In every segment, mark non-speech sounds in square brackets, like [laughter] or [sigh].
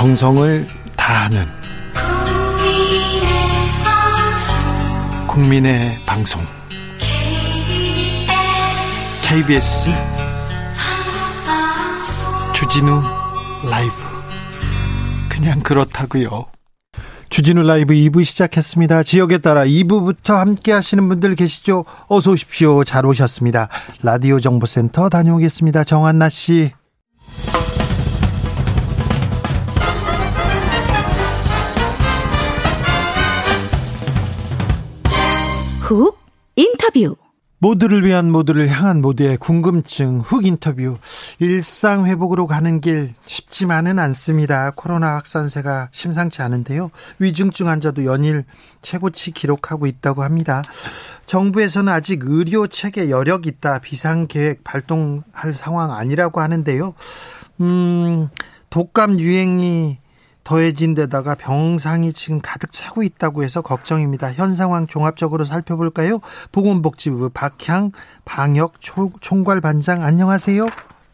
정성을 다하는 국민의 방송 KBS 주진우 라이브 그냥 그렇다고요. 주진우 라이브 2부 시작했습니다. 지역에 따라 2부부터 함께 하시는 분들 계시죠? 어서 오십시오. 잘 오셨습니다. 라디오 정보센터 다녀오겠습니다. 정한나 씨. 훅 인터뷰 모두를 위한 모두를 향한 모두의 궁금증 훅 인터뷰 일상 회복으로 가는 길 쉽지만은 않습니다. 코로나 확산세가 심상치 않은데요. 위중증 환자도 연일 최고치 기록하고 있다고 합니다. 정부에서는 아직 의료 체계 여력 있다 비상 계획 발동할 상황 아니라고 하는데요. 음, 독감 유행이 더해진 데다가 병상이 지금 가득 차고 있다고 해서 걱정입니다. 현 상황 종합적으로 살펴볼까요? 보건복지부 박향 방역 총괄 반장 안녕하세요.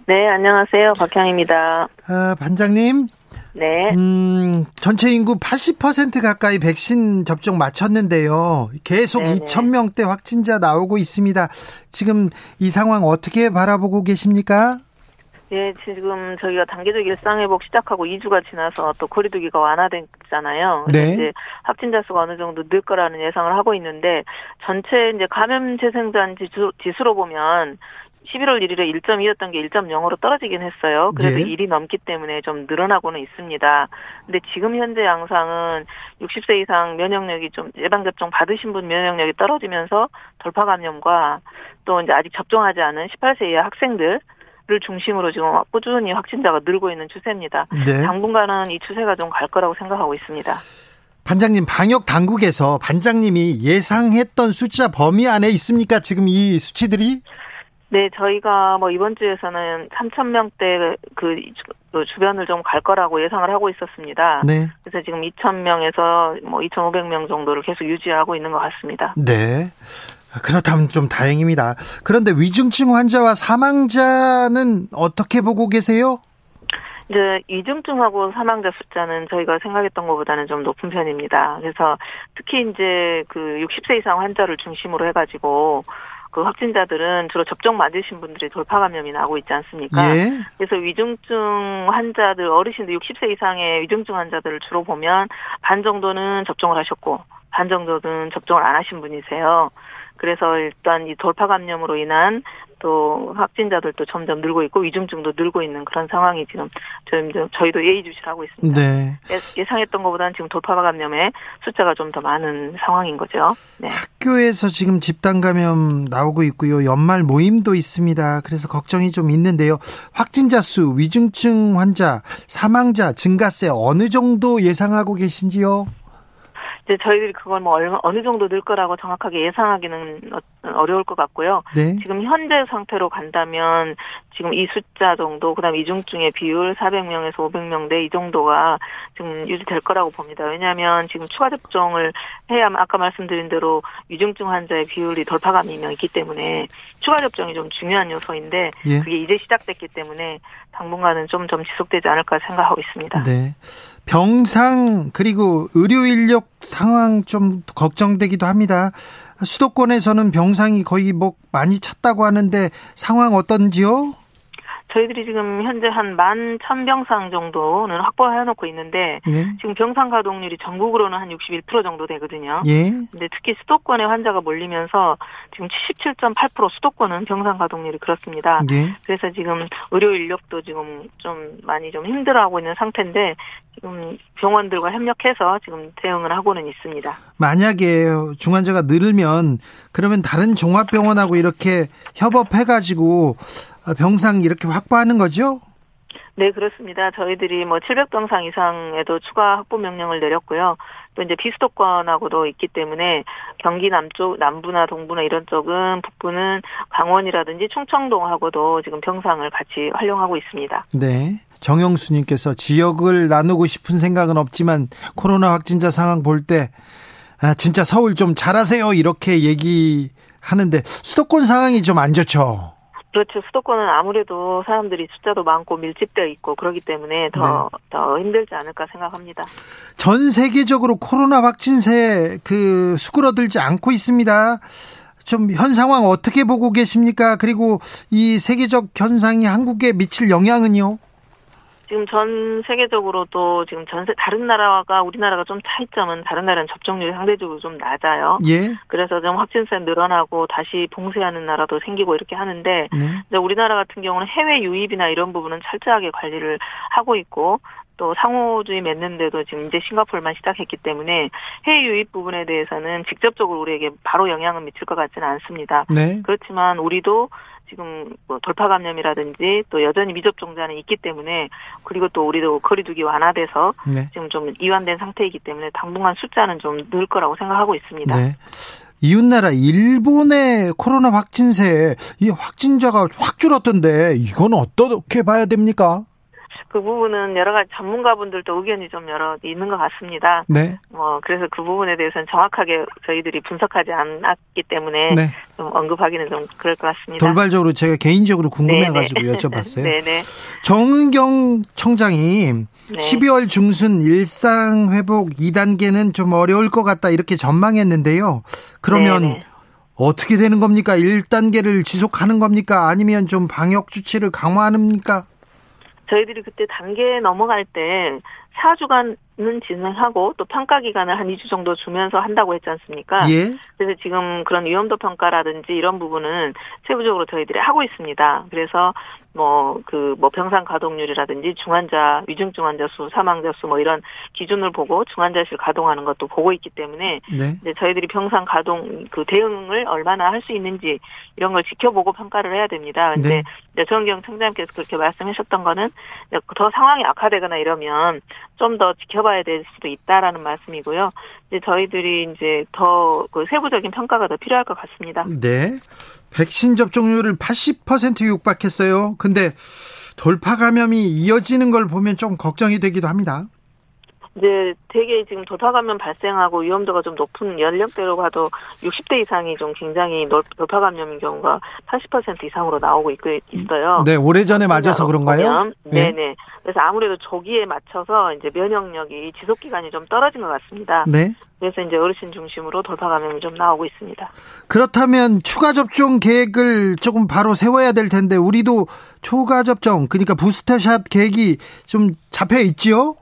네, 안녕하세요. 박향입니다. 아, 반장님. 네. 음, 전체 인구 80% 가까이 백신 접종 마쳤는데요. 계속 네네. 2,000명대 확진자 나오고 있습니다. 지금 이 상황 어떻게 바라보고 계십니까? 예, 지금 저희가 단계적 일상회복 시작하고 2주가 지나서 또 거리두기가 완화됐잖아요. 네. 이제 확진자 수가 어느 정도 늘 거라는 예상을 하고 있는데 전체 이제 감염 재생산 지수, 지수로 보면 11월 1일에 1.2였던 게 1.0으로 떨어지긴 했어요. 그래도 예. 1이 넘기 때문에 좀 늘어나고는 있습니다. 근데 지금 현재 양상은 60세 이상 면역력이 좀 예방접종 받으신 분 면역력이 떨어지면서 돌파 감염과 또 이제 아직 접종하지 않은 18세 이하 학생들 를 중심으로 지금 꾸준히 확진자가 늘고 있는 추세입니다. 네. 당분간은 이 추세가 좀 갈 거라고 생각하고 있습니다. 반장님 방역 당국에서 반장님이 예상했던 숫자 범위 안에 있습니까? 지금 이 수치들이? 네, 저희가 뭐 이번 주에서는 3천 명대 그, 그 주변을 좀 갈 거라고 예상을 하고 있었습니다. 네. 그래서 지금 2천 명에서 뭐 2,500명 정도를 계속 유지하고 있는 것 같습니다. 네. 그렇다면 좀 다행입니다. 그런데 위중증 환자와 사망자는 어떻게 보고 계세요? 이제 위중증하고 사망자 숫자는 저희가 생각했던 것보다는 좀 높은 편입니다. 그래서 특히 이제 그 60세 이상 환자를 중심으로 해가지고 그 확진자들은 주로 접종 맞으신 분들이 돌파 감염이 나고 있지 않습니까? 예. 그래서 위중증 환자들 어르신들 60세 이상의 위중증 환자들을 주로 보면 반 정도는 접종을 하셨고 반 정도는 접종을 안 하신 분이세요. 그래서 일단 이 돌파 감염으로 인한 또 확진자들도 점점 늘고 있고 위중증도 늘고 있는 그런 상황이 지금 저희도 예의주시를 하고 있습니다. 네. 예상했던 것보다는 지금 돌파 감염의 숫자가 좀 더 많은 상황인 거죠. 네. 학교에서 지금 집단 감염 나오고 있고요. 연말 모임도 있습니다. 그래서 걱정이 좀 있는데요. 확진자 수, 위중증 환자, 사망자 증가세 어느 정도 예상하고 계신지요? 이제 저희들이 그걸 뭐 얼마, 어느 정도 늘 거라고 정확하게 예상하기는 어, 어려울 것 같고요. 네. 지금 현재 상태로 간다면 지금 이 숫자 정도, 그다음 이중증의 비율 400명에서 500명대 이 정도가 지금 유지될 거라고 봅니다. 왜냐하면 지금 추가 접종을 해야 아까 말씀드린 대로 위중증 환자의 비율이 돌파감이 있기 때문에 추가 접종이 좀 중요한 요소인데 예. 그게 이제 시작됐기 때문에 당분간은 좀, 좀 지속되지 않을까 생각하고 있습니다. 네. 병상 그리고 의료 인력 상황 좀 걱정되기도 합니다. 수도권에서는 병상이 거의 뭐 많이 찼다고 하는데 상황 어떤지요? 저희들이 지금 현재 한 만 천병상 정도는 확보해 놓고 있는데 네. 지금 병상 가동률이 전국으로는 한 61% 정도 되거든요. 예. 근데 특히 수도권에 환자가 몰리면서 지금 77.8% 수도권은 병상 가동률이 그렇습니다. 예. 그래서 지금 의료 인력도 지금 좀 많이 좀 힘들어하고 있는 상태인데 지금 병원들과 협력해서 지금 대응을 하고는 있습니다. 만약에 중환자가 늘면 그러면 다른 종합병원하고 이렇게 협업해가지고 병상 이렇게 확보하는 거죠? 네, 그렇습니다. 저희들이 뭐 700병상 이상에도 추가 확보 명령을 내렸고요. 또 이제 비수도권하고도 있기 때문에 경기 남쪽, 남부나 동부나 이런 쪽은 북부는 강원이라든지 충청동하고도 지금 병상을 같이 활용하고 있습니다. 네. 정영수님께서 지역을 나누고 싶은 생각은 없지만 코로나 확진자 상황 볼 때 아, 진짜 서울 좀 잘하세요 이렇게 얘기하는데 수도권 상황이 좀 안 좋죠. 그렇죠. 수도권은 아무래도 사람들이 숫자도 많고 밀집되어 있고 그렇기 때문에 더, 네. 더 힘들지 않을까 생각합니다. 전 세계적으로 코로나 확진세 그 수그러들지 않고 있습니다. 좀 현 상황 어떻게 보고 계십니까? 그리고 이 세계적 현상이 한국에 미칠 영향은요? 지금 전 세계적으로도 지금 전세 다른 나라가 우리나라가 좀 차이점은 다른 나라는 접종률이 상대적으로 좀 낮아요. 예. 그래서 좀 확진세 늘어나고 다시 봉쇄하는 나라도 생기고 이렇게 하는데 네. 우리나라 같은 경우는 해외 유입이나 이런 부분은 철저하게 관리를 하고 있고 또 상호주의 맺는데도 지금 이제 싱가폴만 시작했기 때문에 해외 유입 부분에 대해서는 직접적으로 우리에게 바로 영향을 미칠 것 같지는 않습니다. 네. 그렇지만 우리도 지금 뭐 돌파 감염이라든지 또 여전히 미접종자는 있기 때문에 그리고 또 우리도 거리두기 완화돼서 네. 지금 좀 이완된 상태이기 때문에 당분간 숫자는 좀 늘 거라고 생각하고 있습니다. 네. 이웃나라 일본의 코로나 확진세 이 확진자가 확 줄었던데 이건 어떻게 봐야 됩니까? 그 부분은 여러 가지 전문가분들도 의견이 좀 여러 있는 것 같습니다. 네. 뭐 그래서 그 부분에 대해서는 정확하게 저희들이 분석하지 않았기 때문에 네. 좀 언급하기는 좀 그럴 것 같습니다. 돌발적으로 제가 개인적으로 궁금해가지고 네, 네. [laughs] 여쭤봤어요. 네네. 정은경 청장이 네. 12월 중순 일상 회복 2단계는 좀 어려울 것 같다 이렇게 전망했는데요. 그러면 네네. 어떻게 되는 겁니까? 1단계를 지속하는 겁니까? 아니면 좀 방역 조치를 강화합니까? 저희들이 그때 단계 넘어갈 때 4주간 는 진행하고 또 평가 기간을 한 2주 정도 주면서 한다고 했지 않습니까? 예. 그래서 지금 그런 위험도 평가라든지 이런 부분은 세부적으로 저희들이 하고 있습니다. 그래서 뭐 그뭐 그 뭐 병상 가동률이라든지 중환자 위중증 환자 수, 사망자 수 뭐 이런 기준을 보고 중환자실 가동하는 것도 보고 있기 때문에 네. 이제 저희들이 병상 가동 그 대응을 얼마나 할 수 있는지 이런 걸 지켜보고 평가를 해야 됩니다. 근데 네. 정경 청장님께서 그렇게 말씀하셨던 거는 더 상황이 악화되거나 이러면 좀 더 지켜 지켜봐야 될 수도 있다라는 말씀이고요. 이제 저희들이 이제 더 그 세부적인 평가가 더 필요할 것 같습니다. 네. 백신 접종률을 80% 육박했어요. 근데 돌파 감염이 이어지는 걸 보면 좀 걱정이 되기도 합니다. 이제 되게 지금 돌파 감염 발생하고 위험도가 좀 높은 연령대로 봐도 60대 이상이 좀 굉장히 돌파 감염인 경우가 80% 이상으로 나오고 있어요. 네, 오래전에 맞아서 그런가요? 네, 네. 그래서 아무래도 조기에 맞춰서 이제 면역력이 지속 기간이 좀 떨어진 것 같습니다. 네. 그래서 이제 어르신 중심으로 돌파 감염이 좀 나오고 있습니다. 그렇다면 추가 접종 계획을 조금 바로 세워야 될 텐데 우리도 초과 접종 그러니까 부스터샷 계획이 좀 잡혀 있지요?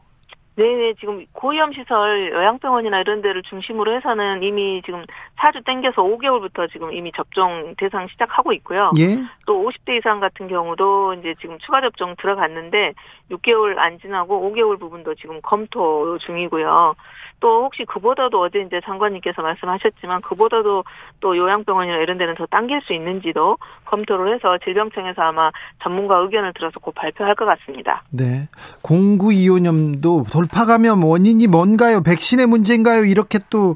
네네, 지금 고위험 시설 요양병원이나 이런 데를 중심으로 해서는 이미 지금 4주 땡겨서 5개월부터 지금 이미 접종 대상 시작하고 있고요. 예. 또 50대 이상 같은 경우도 이제 지금 추가 접종 들어갔는데 6개월 안 지나고 5개월 부분도 지금 검토 중이고요. 또 혹시 그보다도 어제 이제 장관님께서 말씀하셨지만 그보다도 또 요양병원이나 이런 데는 더 당길 수 있는지도 검토를 해서 질병청에서 아마 전문가 의견을 들어서 곧 발표할 것 같습니다. 네. 공구이온염도 돌파 감염 원인이 뭔가요? 백신의 문제인가요? 이렇게 또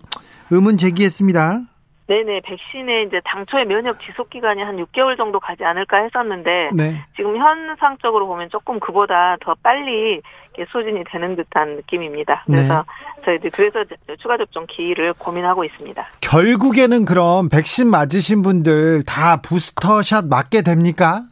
의문 제기했습니다. 네네, 백신의 이제 당초에 면역 지속 기간이 한 6개월 정도 가지 않을까 했었는데 네. 지금 현상적으로 보면 조금 그보다 더 빨리 소진이 되는 듯한 느낌입니다. 그래서 네. 저희들 그래서 추가 접종 기일을 고민하고 있습니다. 결국에는 그럼 백신 맞으신 분들 다 부스터샷 맞게 됩니까?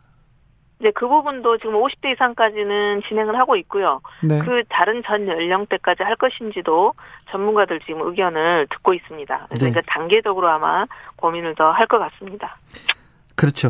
이제 그 부분도 지금 50대 이상까지는 진행을 하고 있고요. 네. 그 다른 전 연령대까지 할 것인지도 전문가들 지금 의견을 듣고 있습니다. 그래서 네. 단계적으로 아마 고민을 더 할 것 같습니다. 그렇죠.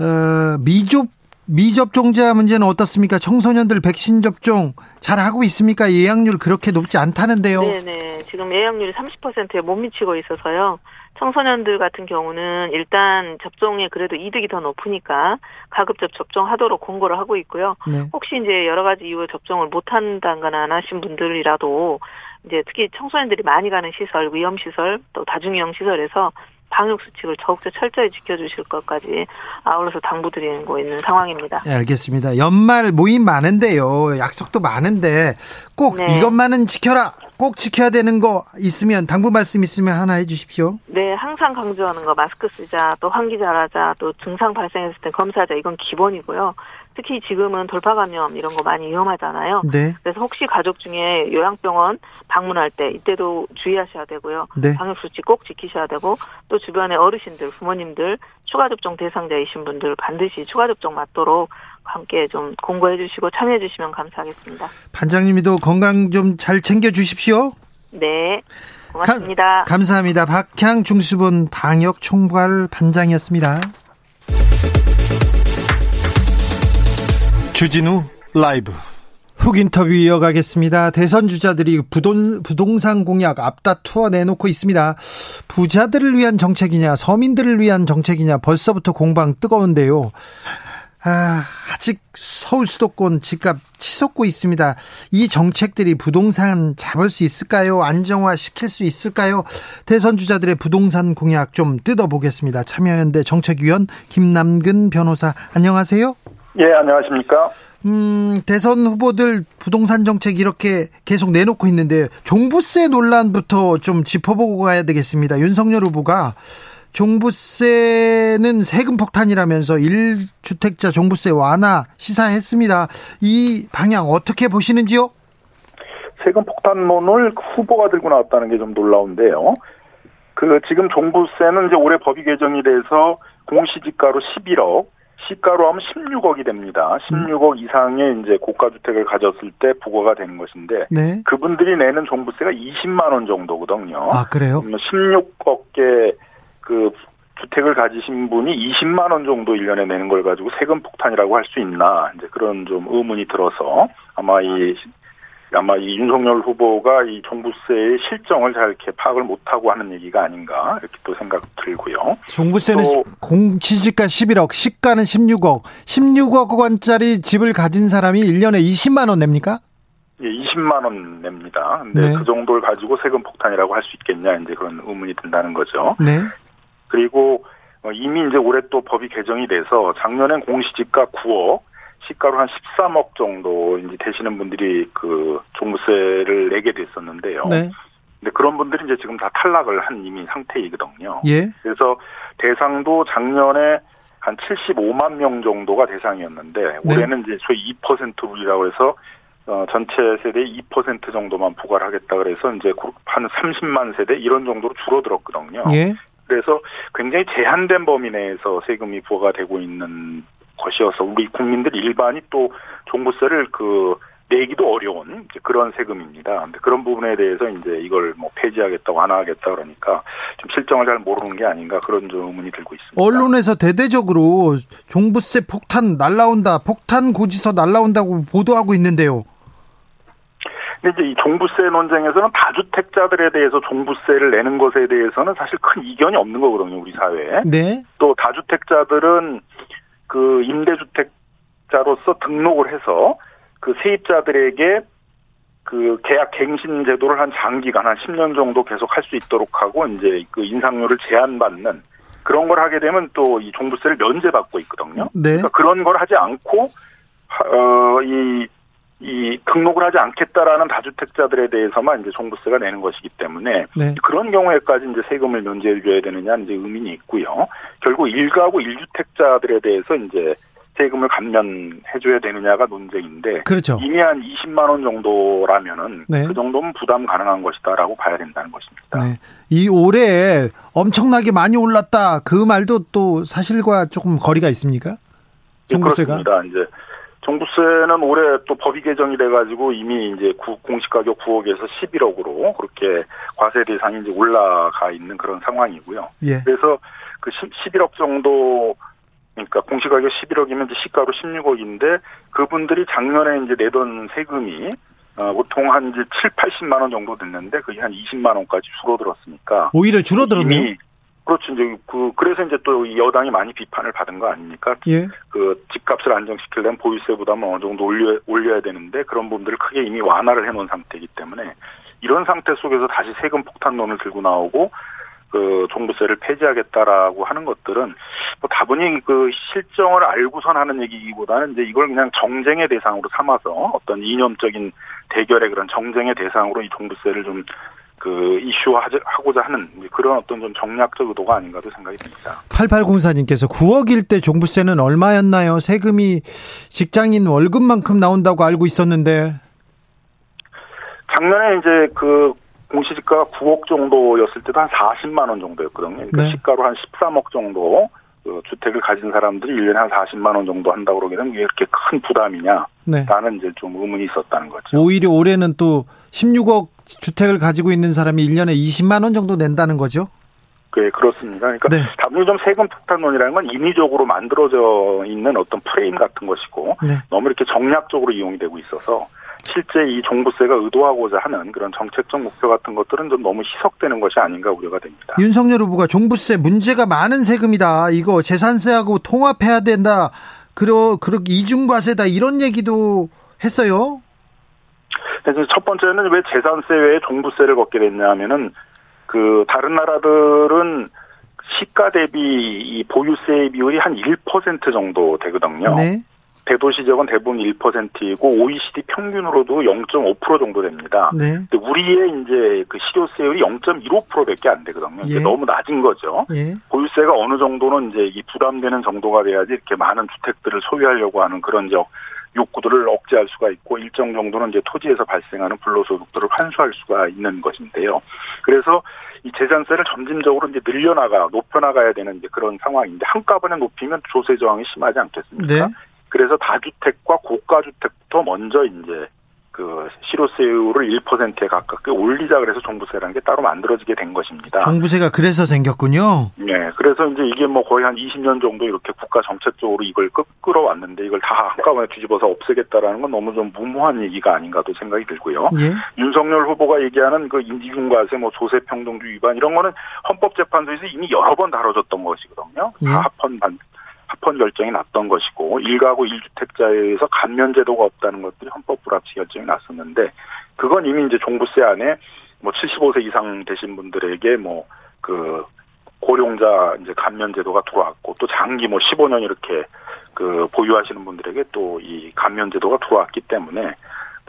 어, 미접 미접종자 문제는 어떻습니까? 청소년들 백신 접종 잘 하고 있습니까? 예약률 그렇게 높지 않다는데요. 네 네. 지금 예약률이 30%에 못 미치고 있어서요. 청소년들 같은 경우는 일단 접종에 그래도 이득이 더 높으니까 가급적 접종하도록 공고를 하고 있고요. 네. 혹시 이제 여러 가지 이유로 접종을 못 한다거나 안 하신 분들이라도 이제 특히 청소년들이 많이 가는 시설, 위험 시설, 또 다중이용 시설에서 방역 수칙을 더욱더 철저히 지켜주실 것까지 아울러서 당부드리고 있는 상황입니다. 네, 알겠습니다. 연말 모임 많은데요. 약속도 많은데 꼭 네. 이것만은 지켜라. 꼭 지켜야 되는 거 있으면 당부 말씀 있으면 하나 해주십시오. 네, 항상 강조하는 거 마스크 쓰자, 또 환기 잘하자, 또 증상 발생했을 때 검사하자 이건 기본이고요. 특히 지금은 돌파 감염 이런 거 많이 위험하잖아요. 네. 그래서 혹시 가족 중에 요양병원 방문할 때 이때도 주의하셔야 되고요. 네. 방역 수칙 꼭 지키셔야 되고 또 주변의 어르신들, 부모님들 추가 접종 대상자이신 분들 반드시 추가 접종 맞도록 함께 좀 공고해 주시고 참여해 주시면 감사하겠습니다. 반장님도 건강 좀 잘 챙겨 주십시오. 네. 고맙습니다. 가, 감사합니다. 박향 중수본 방역 총괄 반장이었습니다. 주진우 라이브 훅 인터뷰 이어가겠습니다. 대선 주자들이 부동, 부동산 공약 앞다투어 내놓고 있습니다. 부자들을 위한 정책이냐, 서민들을 위한 정책이냐, 벌써부터 공방 뜨거운데요. 아, 아직 서울 수도권 집값 치솟고 있습니다. 이 정책들이 부동산 잡을 수 있을까요? 안정화 시킬 수 있을까요? 대선 주자들의 부동산 공약 좀 뜯어보겠습니다. 참여연대 정책위원 김남근 변호사, 안녕하세요. 예, 안녕하십니까? 음, 대선 후보들 부동산 정책 이렇게 계속 내놓고 있는데 종부세 논란부터 좀 짚어보고 가야 되겠습니다. 윤석열 후보가 종부세는 세금 폭탄이라면서 1주택자 종부세 완화 시사했습니다. 이 방향 어떻게 보시는지요? 세금 폭탄론을 후보가 들고 나왔다는 게 좀 놀라운데요. 그 지금 종부세는 이제 올해 법이 개정이 돼서 공시지가로 11억, 시가로 하면 16억이 됩니다. 16억 이상의 이제 고가 주택을 가졌을 때 부과가 되는 것인데 네. 그분들이 내는 종부세가 20만 원 정도거든요. 아 그래요? 16억의 그 주택을 가지신 분이 20만 원 정도 1년에 내는 걸 가지고 세금 폭탄이라고 할 수 있나 이제 그런 좀 의문이 들어서 아마 이 아마 이 윤석열 후보가 이 종부세의 실정을 잘 이렇게 파악을 못하고 하는 얘기가 아닌가 이렇게 또 생각 들고요. 종부세는 공시지가 11억, 시가는 16억, 16억 원짜리 집을 가진 사람이 1년에 20만 원 냅니까? 예, 20만 원 냅니다. 근데 네. 그 정도를 가지고 세금 폭탄이라고 할 수 있겠냐 이제 그런 의문이 든다는 거죠. 네. 그리고 어, 이미 이제 올해 또 법이 개정이 돼서 작년엔 공시지가 9억, 시가로 한 13억 정도 이제 되시는 분들이 그 종부세를 내게 됐었는데요. 네. 근데 그런 분들이 이제 지금 다 탈락을 한 이미 상태이거든요. 예. 그래서 대상도 작년에 한 75만 명 정도가 대상이었는데 네. 올해는 이제 소위 2%율이라고 해서 어, 전체 세대의 2% 정도만 부과를 하겠다 그래서 이제 한 30만 세대 이런 정도로 줄어들었거든요. 예. 그래서 굉장히 제한된 범위 내에서 세금이 부과가 되고 있는 것이어서 우리 국민들 일반이 또 종부세를 그 내기도 어려운 그런 세금입니다. 근데 그런 부분에 대해서 이제 이걸 뭐 폐지하겠다, 완화하겠다 그러니까 좀 실정을 잘 모르는 게 아닌가 그런 좀 의문이 들고 있습니다. 언론에서 대대적으로 종부세 폭탄 날라온다, 폭탄 고지서 날라온다고 보도하고 있는데요. 근데 이제 이 종부세 논쟁에서는 다주택자들에 대해서 종부세를 내는 것에 대해서는 사실 큰 이견이 없는 거거든요, 우리 사회에. 네. 또 다주택자들은 그 임대주택자로서 등록을 해서 그 세입자들에게 그 계약 갱신 제도를 한 장기간 한 10년 정도 계속 할 수 있도록 하고 이제 그 인상률을 제한받는 그런 걸 하게 되면 또 이 종부세를 면제받고 있거든요. 네. 그러니까 그런 걸 하지 않고 어이 이 등록을 하지 않겠다라는 다주택자들에 대해서만 이제 종부세가 내는 것이기 때문에 네. 그런 경우에까지 이제 세금을 면제해 줘야 되느냐 이제 의문이 있고요. 결국 일가구 일주택자들에 대해서 이제 세금을 감면해 줘야 되느냐가 논쟁인데 그렇죠. 이미 한 20만 원 정도라면은 네. 그 정도면 부담 가능한 것이다라고 봐야 된다는 것입니다. 네. 이 올해 엄청나게 많이 올랐다 그 말도 또 사실과 조금 거리가 있습니까? 종부세가 네, 그렇습니다. 이제 종부세는 올해 또 법이 개정이 돼가지고 이미 이제 공시가격 9억에서 11억으로 그렇게 과세 대상이 이제 올라가 있는 그런 상황이고요. 예. 그래서 그 11억 정도 그러니까 공시가격 11억이면 이제 시가로 16억인데 그분들이 작년에 이제 내던 세금이 어, 보통 한 이제 7, 80만 원 정도 됐는데 그게 한 20만 원까지 줄어들었으니까 오히려 줄어들었네요. 그렇죠. 이제 그 그래서 이제 또 여당이 많이 비판을 받은 거 아닙니까? 예. 그 집값을 안정시키려면 보유세 부담을 어느 정도 올려 올려야 되는데 그런 부분들을 크게 이미 완화를 해놓은 상태이기 때문에 이런 상태 속에서 다시 세금 폭탄론을 들고 나오고 그 종부세를 폐지하겠다라고 하는 것들은 뭐 다분히 그 실정을 알고선 하는 얘기보다는 이제 이걸 그냥 정쟁의 대상으로 삼아서 어떤 이념적인 대결의 그런 정쟁의 대상으로 이 종부세를 좀 그 이슈화하고자 하는 그런 어떤 좀 정략적 의도가 아닌가도 생각이 듭니다. 8804님께서 9억일 때 종부세는 얼마였나요? 세금이 직장인 월급만큼 나온다고 알고 있었는데. 작년에 이제 그 공시지가가 9억 정도였을 때도 한 40만 원 정도였거든요. 그러니까 네. 시가로 한 13억 정도 그 주택을 가진 사람들이 1년에 한 40만 원 정도 한다고 되면 왜 이렇게 큰 부담이냐? 네. 라는 이제 좀 의문이 있었다는 거죠. 오히려 올해는 또 16억 주택을 가지고 있는 사람이 1년에 20만 원 정도 낸다는 거죠? 네, 그렇습니다. 그러니까 네. 좀 세금 폭탄론이라는 건 인위적으로 만들어져 있는 어떤 프레임 같은 것이고 네. 너무 이렇게 정략적으로 이용이 되고 있어서 실제 이 종부세가 의도하고자 하는 그런 정책적 목표 같은 것들은 좀 너무 희석되는 것이 아닌가 우려가 됩니다. 윤석열 후보가 종부세 문제가 많은 세금이다. 이거 재산세하고 통합해야 된다. 그러 그렇게 이중과세다 이런 얘기도 했어요. 그래서 첫 번째는 왜 재산세 외에 종부세를 걷게 됐냐면은 그 다른 나라들은 시가 대비 이 보유세 비율이 한 1% 정도 되거든요. 네. 대도시 지역은 대부분 1%이고 OECD 평균으로도 0.5% 정도 됩니다. 네. 근데 우리의 이제 그 실효세율이 0.15%밖에 안 되거든요. 예. 너무 낮은 거죠. 예. 보유세가 어느 정도는 이제 이 부담되는 정도가 돼야지 이렇게 많은 주택들을 소유하려고 하는 그런 적 욕구들을 억제할 수가 있고 일정 정도는 이제 토지에서 발생하는 불로소득들을 환수할 수가 있는 것인데요. 그래서 이 재산세를 점진적으로 이제 늘려나가 높여나가야 되는 이제 그런 상황인데 한꺼번에 높이면 조세 저항이 심하지 않겠습니까? 네. 그래서 다주택과 고가주택부터 먼저 이제 그 실효세율을 1%에 가깝게 올리자 그래서 종부세라는 게 따로 만들어지게 된 것입니다. 종부세가 그래서 생겼군요. 네, 그래서 이제 이게 뭐 거의 한 20년 정도 이렇게 국가 정책적으로 이걸 끌, 끌어왔는데 이걸 다 한꺼번에 뒤집어서 없애겠다라는 건 너무 좀 무모한 얘기가 아닌가도 생각이 들고요. 예. 윤석열 후보가 얘기하는 그 인지중과세, 뭐 조세평등주 위반 이런 거는 헌법재판소에서 이미 여러 번 다뤄졌던 것이거든요. 예. 다 합헌 반 합헌 결정이 났던 것이고 일가구 일주택자에 의해서 감면 제도가 없다는 것들이 헌법 불합치 결정이 났었는데 그건 이미 이제 종부세 안에 뭐 75세 이상 되신 분들에게 뭐 그 고령자 이제 감면 제도가 들어왔고 또 장기 뭐 15년 이렇게 그 보유하시는 분들에게 또 이 감면 제도가 들어왔기 때문에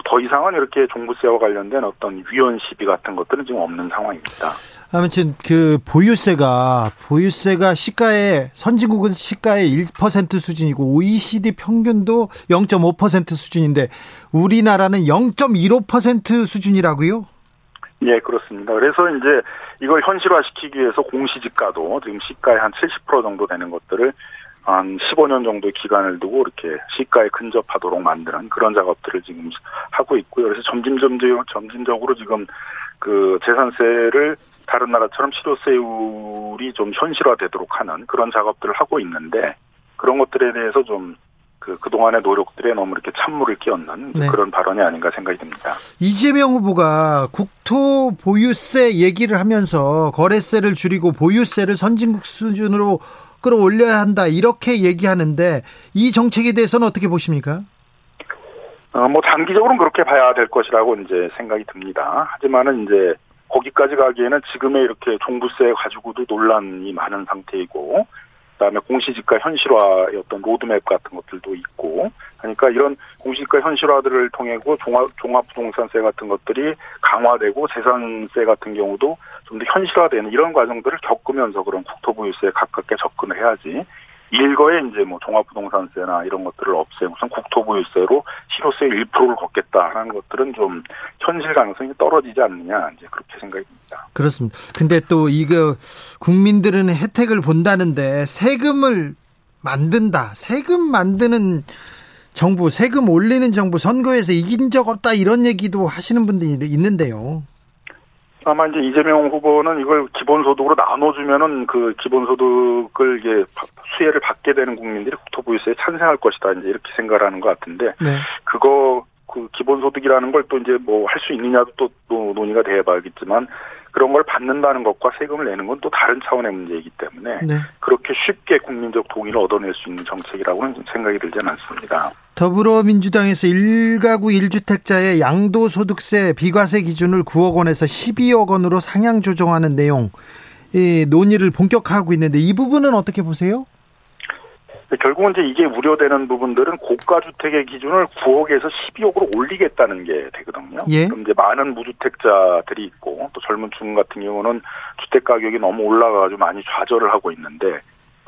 더 이상은 이렇게 종부세와 관련된 어떤 위헌 시비 같은 것들은 지금 없는 상황입니다. 아무튼 그 보유세가 보유세가 시가의 선진국은 시가의 1% 수준이고 OECD 평균도 0.5% 수준인데 우리나라는 0.15% 수준이라고요? 예, 그렇습니다. 그래서 이제 이걸 현실화시키기 위해서 공시지가도 지금 시가의 한 70% 정도 되는 것들을 한 15년 정도 기간을 두고 이렇게 시가에 근접하도록 만드는 그런 작업들을 지금 하고 있고요. 그래서 점진점진 점진적으로 지금 그 재산세를 다른 나라처럼 실효세율이 좀 현실화되도록 하는 그런 작업들을 하고 있는데 그런 것들에 대해서 좀 그, 그동안의 노력들에 너무 이렇게 찬물을 끼얹는 네. 그런 발언이 아닌가 생각이 듭니다. 이재명 후보가 국토 보유세 얘기를 하면서 거래세를 줄이고 보유세를 선진국 수준으로 끌어올려야 한다 이렇게 얘기하는데 이 정책에 대해서는 어떻게 보십니까? 어, 뭐 장기적으로는 그렇게 봐야 될 것이라고 이제 생각이 듭니다. 하지만은 이제 거기까지 가기에는 지금의 이렇게 종부세 가지고도 논란이 많은 상태이고, 그다음에 공시지가 현실화의 어떤 로드맵 같은 것들도 있고, 그러니까 이런 공시지가 현실화들을 통해고 종합 종합부동산세 같은 것들이 강화되고 재산세 같은 경우도 좀 더 현실화되는 이런 과정들을 겪으면서 그런 국토보유세에 가깝게 접근을 해야지. 일거에 이제 뭐 종합부동산세나 이런 것들을 없애고선 국토보유세로 실효세 1%를 걷겠다라는 것들은 좀 현실 가능성이 떨어지지 않느냐 이제 그렇게 생각이 듭니다. 그렇습니다. 근데 또 이거 국민들은 혜택을 본다는데 세금을 만든다. 세금 만드는 정부, 세금 올리는 정부 선거에서 이긴 적 없다 이런 얘기도 하시는 분들이 있는데요. 아마 이제 이재명 후보는 이걸 기본소득으로 나눠주면은 그 기본소득을 이게 수혜를 받게 되는 국민들이 국토보유세에 찬성할 것이다 이제 이렇게 생각을 하는 것 같은데 네. 그거 그 기본소득이라는 걸 또 이제 뭐 할 수 있느냐도 또, 또 논의가 돼봐야겠지만 그런 걸 받는다는 것과 세금을 내는 건 또 다른 차원의 문제이기 때문에 네. 그렇게 쉽게 국민적 동의를 얻어낼 수 있는 정책이라고는 좀 생각이 들지는 않습니다. 더불어민주당에서 1가구 1주택자의 양도소득세 비과세 기준을 9억 원에서 12억 원으로 상향 조정하는 내용 이 논의를 본격화하고 있는데 이 부분은 어떻게 보세요? 결국은 이제 이게 우려되는 부분들은 고가 주택의 기준을 9억에서 12억으로 올리겠다는 게 되거든요. 예. 그럼 이제 많은 무주택자들이 있고 또 젊은 층 같은 경우는 주택 가격이 너무 올라가가지고 많이 좌절을 하고 있는데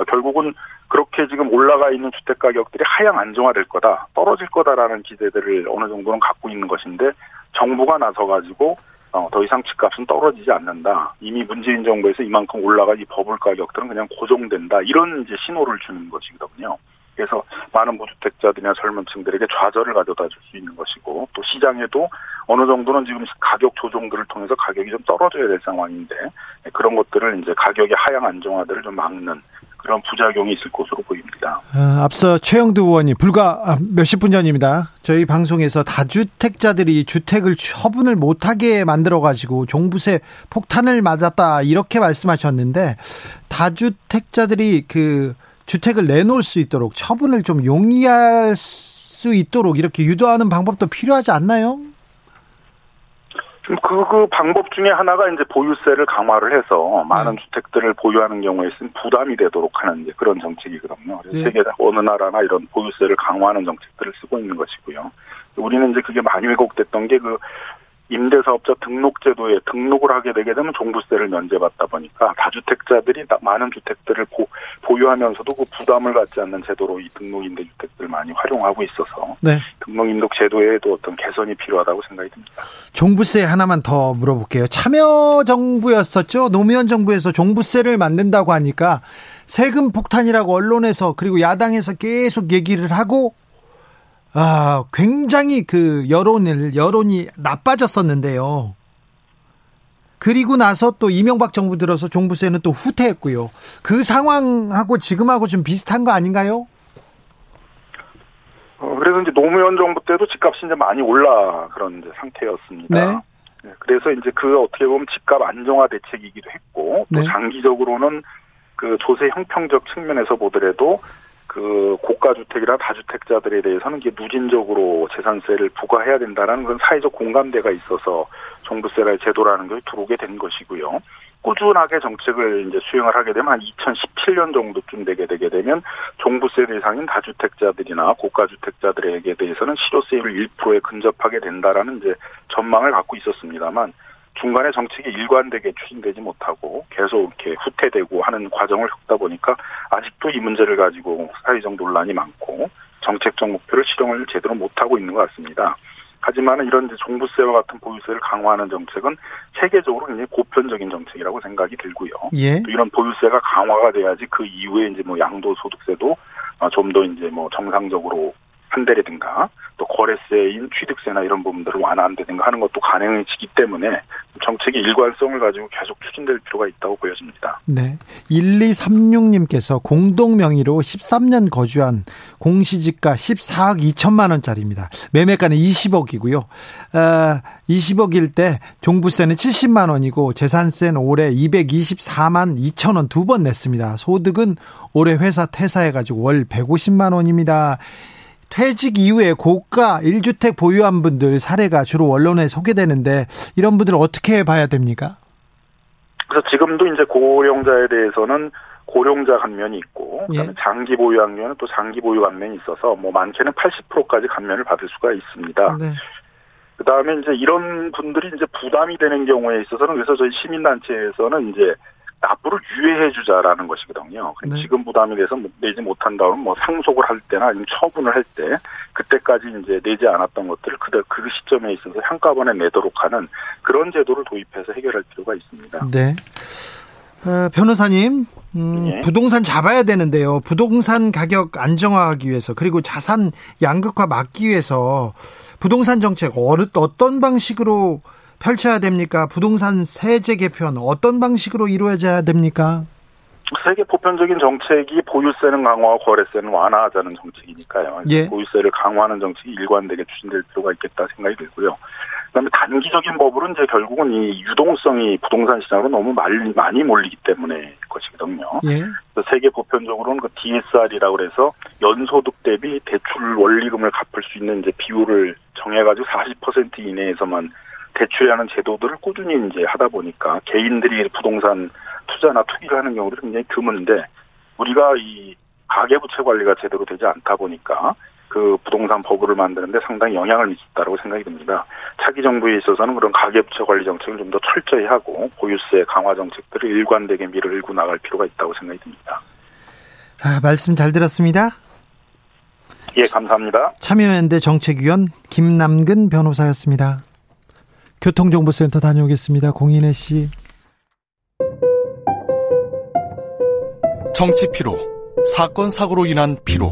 결국은 그렇게 지금 올라가 있는 주택 가격들이 하향 안정화될 거다, 떨어질 거다라는 기대들을 어느 정도는 갖고 있는 것인데 정부가 나서 가지고 어, 더 이상 집값은 떨어지지 않는다. 이미 문재인 정부에서 이만큼 올라간 이 버블 가격들은 그냥 고정된다. 이런 이제 신호를 주는 것이거든요. 그래서 많은 무주택자들이나 젊은 층들에게 좌절을 가져다 줄 수 있는 것이고 또 시장에도 어느 정도는 지금 가격 조정들을 통해서 가격이 좀 떨어져야 될 상황인데 그런 것들을 이제 가격의 하향 안정화들을 좀 막는 그런 부작용이 있을 것으로 보입니다. 어, 앞서 최영두 의원이 불과 아, 몇십 분 전입니다. 저희 방송에서 다주택자들이 주택을 처분을 못하게 만들어가지고 종부세 폭탄을 맞았다 이렇게 말씀하셨는데 다주택자들이 그 주택을 내놓을 수 있도록 처분을 좀 용이할 수 있도록 이렇게 유도하는 방법도 필요하지 않나요? 그, 그 방법 중에 하나가 이제 보유세를 강화를 해서 많은 네. 주택들을 보유하는 경우에 있으면 부담이 되도록 하는 이제 그런 정책이거든요. 네. 세계 어느 나라나 이런 보유세를 강화하는 정책들을 쓰고 있는 것이고요. 우리는 이제 그게 많이 왜곡됐던 게 그 임대사업자 등록제도에 등록을 하게 되게 되면 종부세를 면제받다 보니까 다주택자들이 많은 주택들을 보, 보유하면서도 그 부담을 갖지 않는 제도로 이 등록임대 주택들을 많이 활용하고 있어서 네. 등록임대 제도에도 어떤 개선이 필요하다고 생각이 듭니다. 종부세 하나만 더 물어볼게요. 참여 정부였었죠. 노무현 정부에서 종부세를 만든다고 하니까 세금 폭탄이라고 언론에서 그리고 야당에서 계속 얘기를 하고 아, 굉장히 그 여론을, 여론이 나빠졌었는데요. 그리고 나서 또 이명박 정부 들어서 종부세는 또 후퇴했고요. 그 상황하고 지금하고 좀 비슷한 거 아닌가요? 어, 그래서 이제 노무현 정부 때도 집값이 이제 많이 올라 그런 이제 상태였습니다. 네. 네. 그래서 이제 그 어떻게 보면 집값 안정화 대책이기도 했고 또 네. 장기적으로는 그 조세 형평적 측면에서 보더라도 그 고가 주택이나 다주택자들에 대해서는 이게 누진적으로 재산세를 부과해야 된다라는 그런 사회적 공감대가 있어서 종부세라의 제도라는 게 들어오게 된 것이고요. 꾸준하게 정책을 이제 수행을 하게 되면 한 2017년 정도쯤 되게 되게 되면 종부세 대상인 다주택자들이나 고가주택자들에게 대해서는 실효세율 1%에 근접하게 된다라는 이제 전망을 갖고 있었습니다만 중간에 정책이 일관되게 추진되지 못하고 계속 이렇게 후퇴되고 하는 과정을 겪다 보니까 아직도 이 문제를 가지고 사회적 논란이 많고 정책적 목표를 실행을 제대로 못하고 있는 것 같습니다. 하지만 이런 종부세와 같은 보유세를 강화하는 정책은 세계적으로 굉장히 보편적인 정책이라고 생각이 들고요. 예. 또 이런 보유세가 강화가 돼야지 그 이후에 이제 뭐 양도소득세도 좀 더 이제 뭐 정상적으로 한대라든가 또 거래세인 취득세나 이런 부분들을 완화한다든가 하는 것도 가능해지기 때문에 정책의 일관성을 가지고 계속 추진될 필요가 있다고 보여집니다. 네. 1236님께서 공동 명의로 13년 거주한 공시지가 14억 2천만 원짜리입니다. 매매가는 20억이고요. 어, 20억일 때 종부세는 70만 원이고 재산세는 올해 224만 2천 원 두 번 냈습니다. 소득은 올해 회사 퇴사해가지고 월 150만 원입니다. 퇴직 이후에 고가 1주택 보유한 분들 사례가 주로 언론에 소개되는데 이런 분들 어떻게 봐야 됩니까? 그래서 지금도 이제 고령자에 대해서는 고령자 감면이 있고 그다음에 예. 장기 보유 학년은 또 장기 보유 감면이 있어서 뭐 많게는 80%까지 감면을 받을 수가 있습니다. 네. 그다음에 이제 이런 분들이 이제 부담이 되는 경우에 있어서는 그래서 저희 시민단체에서는 이제 납부를 유예해 주자라는 것이거든요. 네. 지금 부담이 돼서 내지 못한다면 뭐 상속을 할 때나 아니면 처분을 할 때 그때까지 이제 내지 않았던 것들을 그, 그 시점에 있어서 한꺼번에 내도록 하는 그런 제도를 도입해서 해결할 필요가 있습니다. 네. 어, 변호사님, 음, 네. 부동산 잡아야 되는데요. 부동산 가격 안정화하기 위해서 그리고 자산 양극화 막기 위해서 부동산 정책 어느 어떤 방식으로 펼쳐야 됩니까? 부동산 세제 개편 어떤 방식으로 이루어져야 됩니까? 세계 보편적인 정책이 보유세는 강화와 거래세는 완화하자는 정책이니까요. 예. 보유세를 강화하는 정책이 일관되게 추진될 필요가 있겠다 생각이 들고요. 그다음에 단기적인 법으로는 이제 결국은 이 유동성이 부동산 시장으로 너무 많이, 많이 몰리기 때문에 것이거든요. 예. 세계 보편적으로는 그 DSR이라고 그래서 연소득 대비 대출 원리금을 갚을 수 있는 이제 비율을 정해가지고 40% 이내에서만 대출하는 제도들을 꾸준히 이제 하다 보니까 개인들이 부동산 투자나 투기를 하는 경우들이 굉장히 드문데 우리가 이 가계부채 관리가 제대로 되지 않다 보니까 그 부동산 버블을 만드는데 상당히 영향을 미쳤다고 생각이 듭니다. 차기 정부에 있어서는 그런 가계부채 관리 정책을 좀 더 철저히 하고 보유세 강화 정책들을 일관되게 밀어일고 나갈 필요가 있다고 생각이 듭니다. 아, 말씀 잘 들었습니다. 예, 감사합니다. 참여연대 정책위원 김남근 변호사였습니다. 교통정보센터 다녀오겠습니다. 공인혜 씨. 정치 피로, 사건 사고로 인한 피로,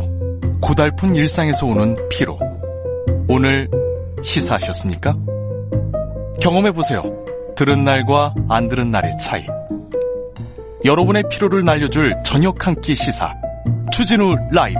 고달픈 일상에서 오는 피로. 오늘 시사하셨습니까? 경험해 보세요. 들은 날과 안 들은 날의 차이. 여러분의 피로를 날려줄 저녁 한 끼 시사. 추진우 라이브.